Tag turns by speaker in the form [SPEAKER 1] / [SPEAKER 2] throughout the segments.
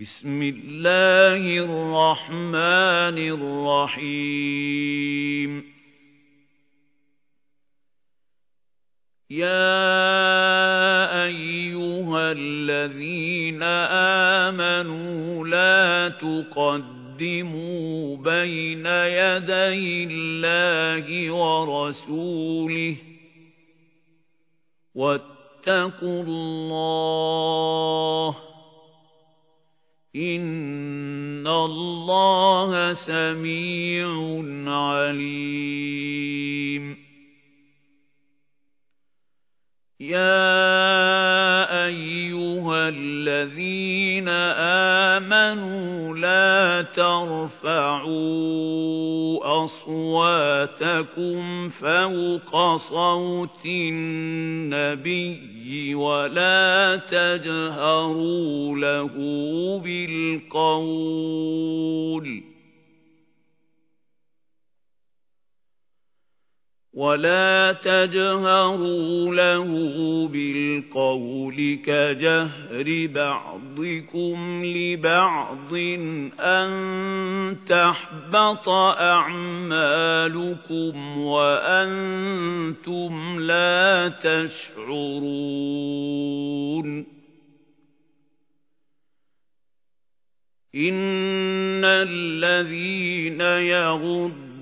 [SPEAKER 1] بسم الله الرحمن الرحيم يا أيها الذين آمنوا لا تقدموا بين يدي الله ورسوله واتقوا الله إِنَّ اللَّهَ سَمِيعٌ عَلِيمٌ يَا أَيُّهَا الَّذِينَ آمَنُوا لَا ترفعون أصواتكم فوق صوت النبي ولا تجهروا له بالقول ولا تجهروا له بالقول كجهر بعضكم لبعض أن تحبط أعمالكم وأنتم لا تشعرون إن الذين يغضون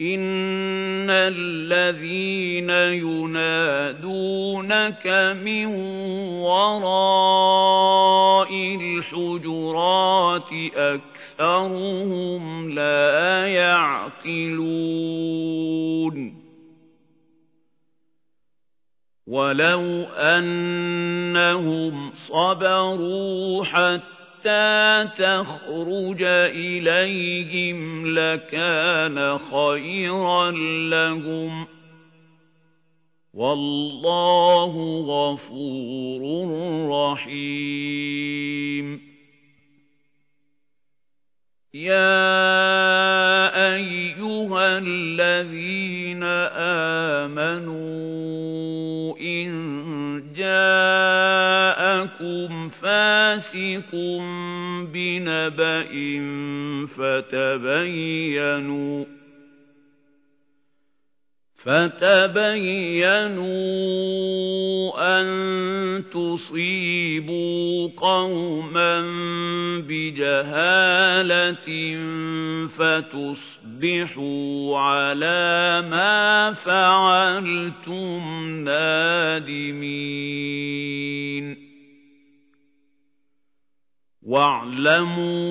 [SPEAKER 1] إِنَّ الَّذِينَ يُنَادُونَكَ مِن وَرَاءِ الْحُجُرَاتِ أَكْثَرُهُمْ لَا يَعْقِلُونَ وَلَوْ أَنَّهُمْ صَبَرُوا حَتَّىٰ حَتَّى تَخْرُجَ إِلَيْهِمْ لَكَانَ خَيْرًا لَّهُمْ وَاللَّهُ غَفُورٌ رَّحِيمٌ يَا أَيُّهَا الَّذِينَ آمَنُوا إِن جَاءَكُمْ فاسق بنبأ فتبينوا فتبينوا أن تصيبوا قوما بجهالة فتصبحوا على ما فعلتم نادمين واعلموا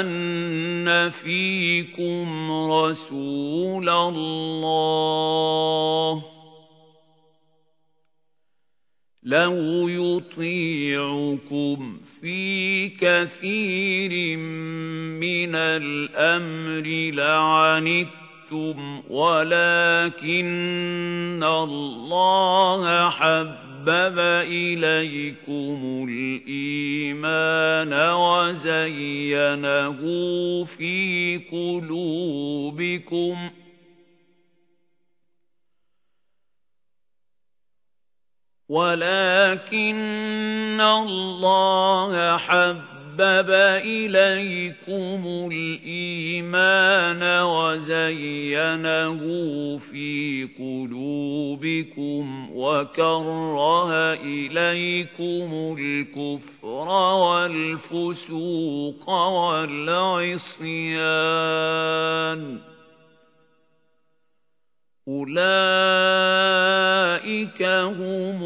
[SPEAKER 1] أن فيكم رسول الله لو يطيعكم في كثير من الأمر لعنتم ولكن الله حب حَبَّبَ إِلَيْكُمُ الْإِيمَانَ وَزَيَّنَهُ فِي قُلُوبِكُمْ وَلَكِنَّ اللَّهَ حَبَّبَ حَبَّبَ إِلَيْكُمُ الْإِيمَانَ وَزَيَّنَهُ فِي قُلُوبِكُمْ وَكَرَّهَ إِلَيْكُمُ الْكُفْرَ وَالْفُسُوقَ وَالْعِصْيَانَ أُولَئِكَ هُمُ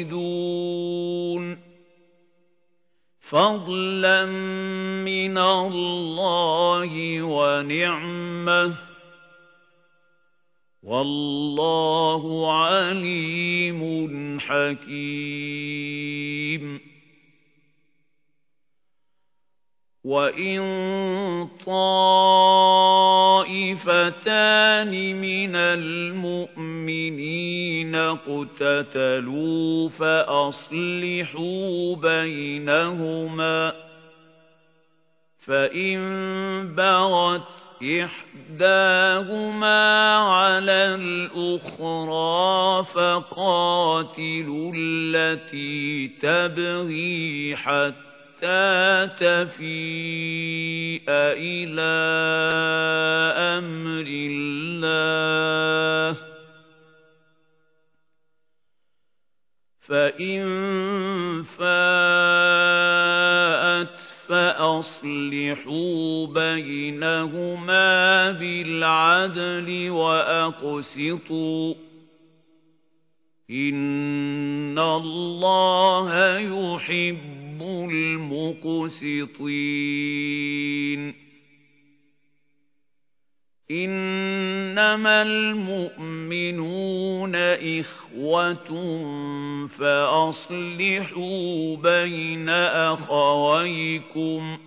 [SPEAKER 1] الرَّاشِدُونَ فضلا من الله ونعمه والله عليم حكيم وَإِن طَائِفَتَانِ مِنَ الْمُؤْمِنِينَ اقْتَتَلُوا فَأَصْلِحُوا بَيْنَهُمَا فَإِن بَغَتْ إِحْدَاهُمَا عَلَى الْأُخْرَى فَقَاتِلُوا الَّتِي تَبْغِي حَتَّىٰ حَتَّى تَفِيءَ إِلَى أَمْرِ اللَّهِ فَإِنْ فَاءَتْ فَأَصْلِحُوا بَيْنَهُمَا بِالْعَدْلِ وَأَقْسِطُوا إِنَّ اللَّهَ يُحِبُّ يحب المقسطين إنما المؤمنون إخوة فأصلحوا بين أخويكم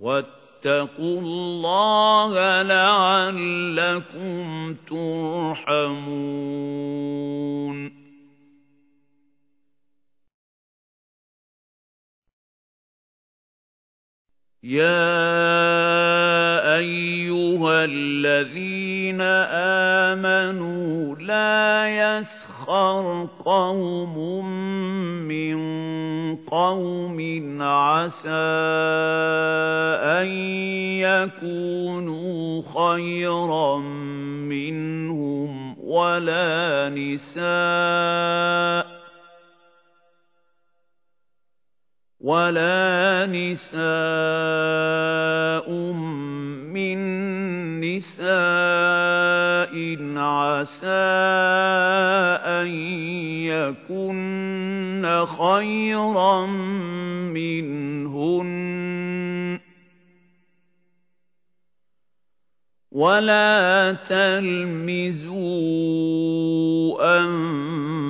[SPEAKER 1] واتقوا الله لعلكم ترحمون يَا أَيُّهَا الَّذِينَ آمَنُوا لَا يَسْخَرْ قَوْمٌ مِّن قَوْمٍ عَسَىٰ أَن يَكُونُوا خَيْرًا مِّنْهُمْ وَلَا نِسَاءٌ ولا نساء من نساء عسى أن يكن خيرا منهن ولا تلمزوا أنفسهم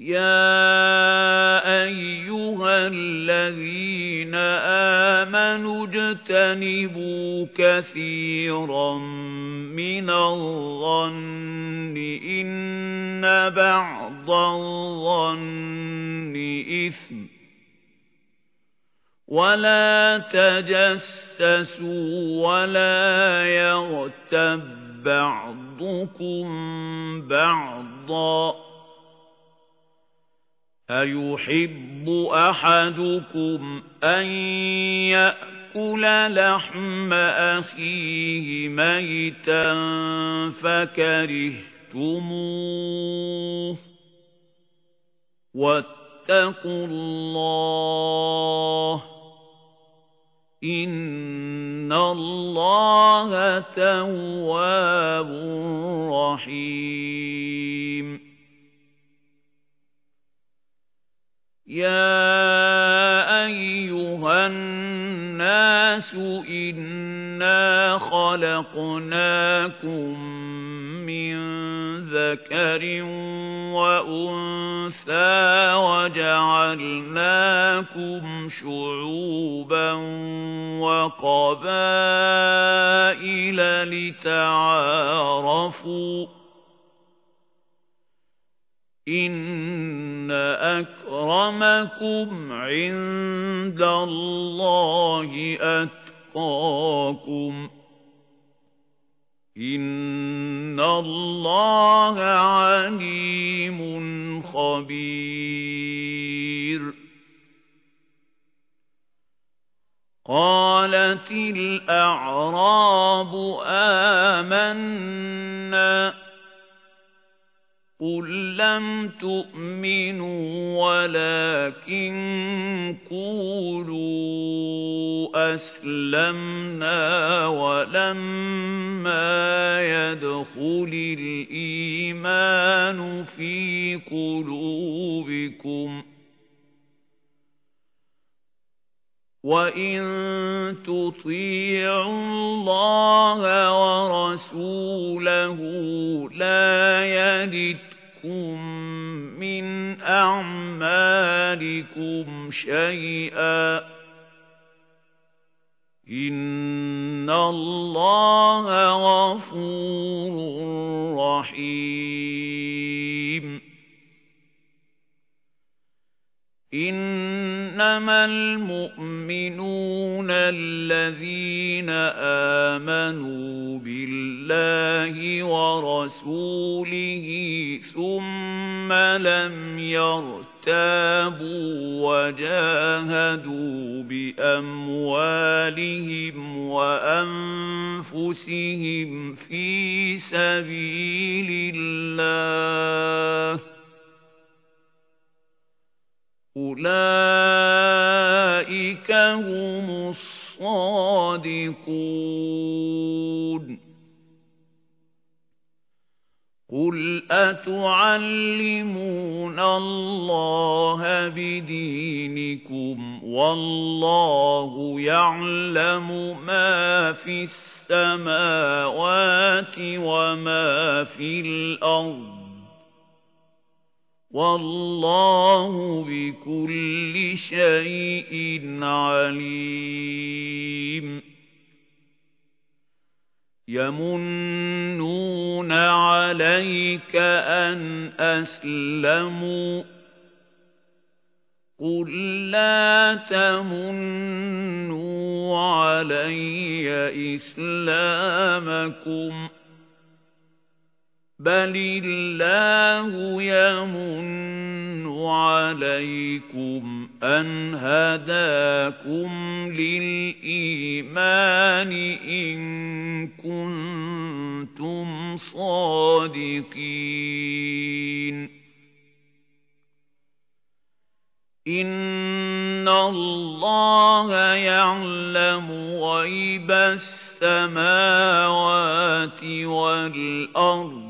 [SPEAKER 1] يَا أَيُّهَا الَّذِينَ آمَنُوا اجْتَنِبُوا كَثِيرًا مِنَ الظَّنِّ إِنَّ بَعْضَ الظَّنِّ إِثْمٌ وَلَا تَجَسَّسُوا وَلَا يَغْتَبْ بَعْضُكُمْ بَعْضًا أيحب أحدكم أن يأكل لحم أخيه ميتا فكرهتموه واتقوا الله إن الله تواب رحيم يَا أَيُّهَا النَّاسُ إِنَّا خَلَقْنَاكُم مِّن ذَكَرٍ وَأُنثَىٰ وَجَعَلْنَاكُمْ شُعُوبًا وَقَبَائِلَ لِتَعَارَفُوا إِنَّ إِنَّ أَكْرَمَكُمْ عِندَ اللَّهِ أَتْقَاكُمْ إِنَّ اللَّهَ عَلِيمٌ خَبِيرٌ قَالَتِ الْأَعْرَابُ آمَنَّا لم تؤمنوا ولكن قولوا أسلمنا ولما يدخل الإيمان في قلوبكم وَإِن تُطِيعُوا اللَّهَ ورسوله لا يلد لكم من أعمالكم شيئا إن الله غفور رحيم إِنَّمَا الْمُؤْمِنُونَ الَّذِينَ آمَنُوا بِاللَّهِ وَرَسُولِهِ ثُمَّ لَمْ يَرْتَابُوا وَجَاهَدُوا بِأَمْوَالِهِمْ وَأَنفُسِهِمْ فِي سَبِيلِ اللَّهِ أُولَئِكَ هُمُ الصَّادِقُونَ قُلْ أَتُعَلِّمُونَ اللَّهَ بِدِينِكُمْ وَاللَّهُ يَعْلَمُ مَا فِي السَّمَاوَاتِ وَمَا فِي الْأَرْضِ والله بكل شيء عليم يمنون عليك أن أسلموا قل لا تمنوا علي إسلامكم بَلِ اللَّهُ يَمُنُّ عَلَيْكُمْ أَنْ هَدَاكُمْ لِلْإِيمَانِ إِن كُنتُمْ صَادِقِينَ إِنَّ اللَّهَ يَعْلَمُ غَيْبَ السَّمَاوَاتِ وَالْأَرْضِ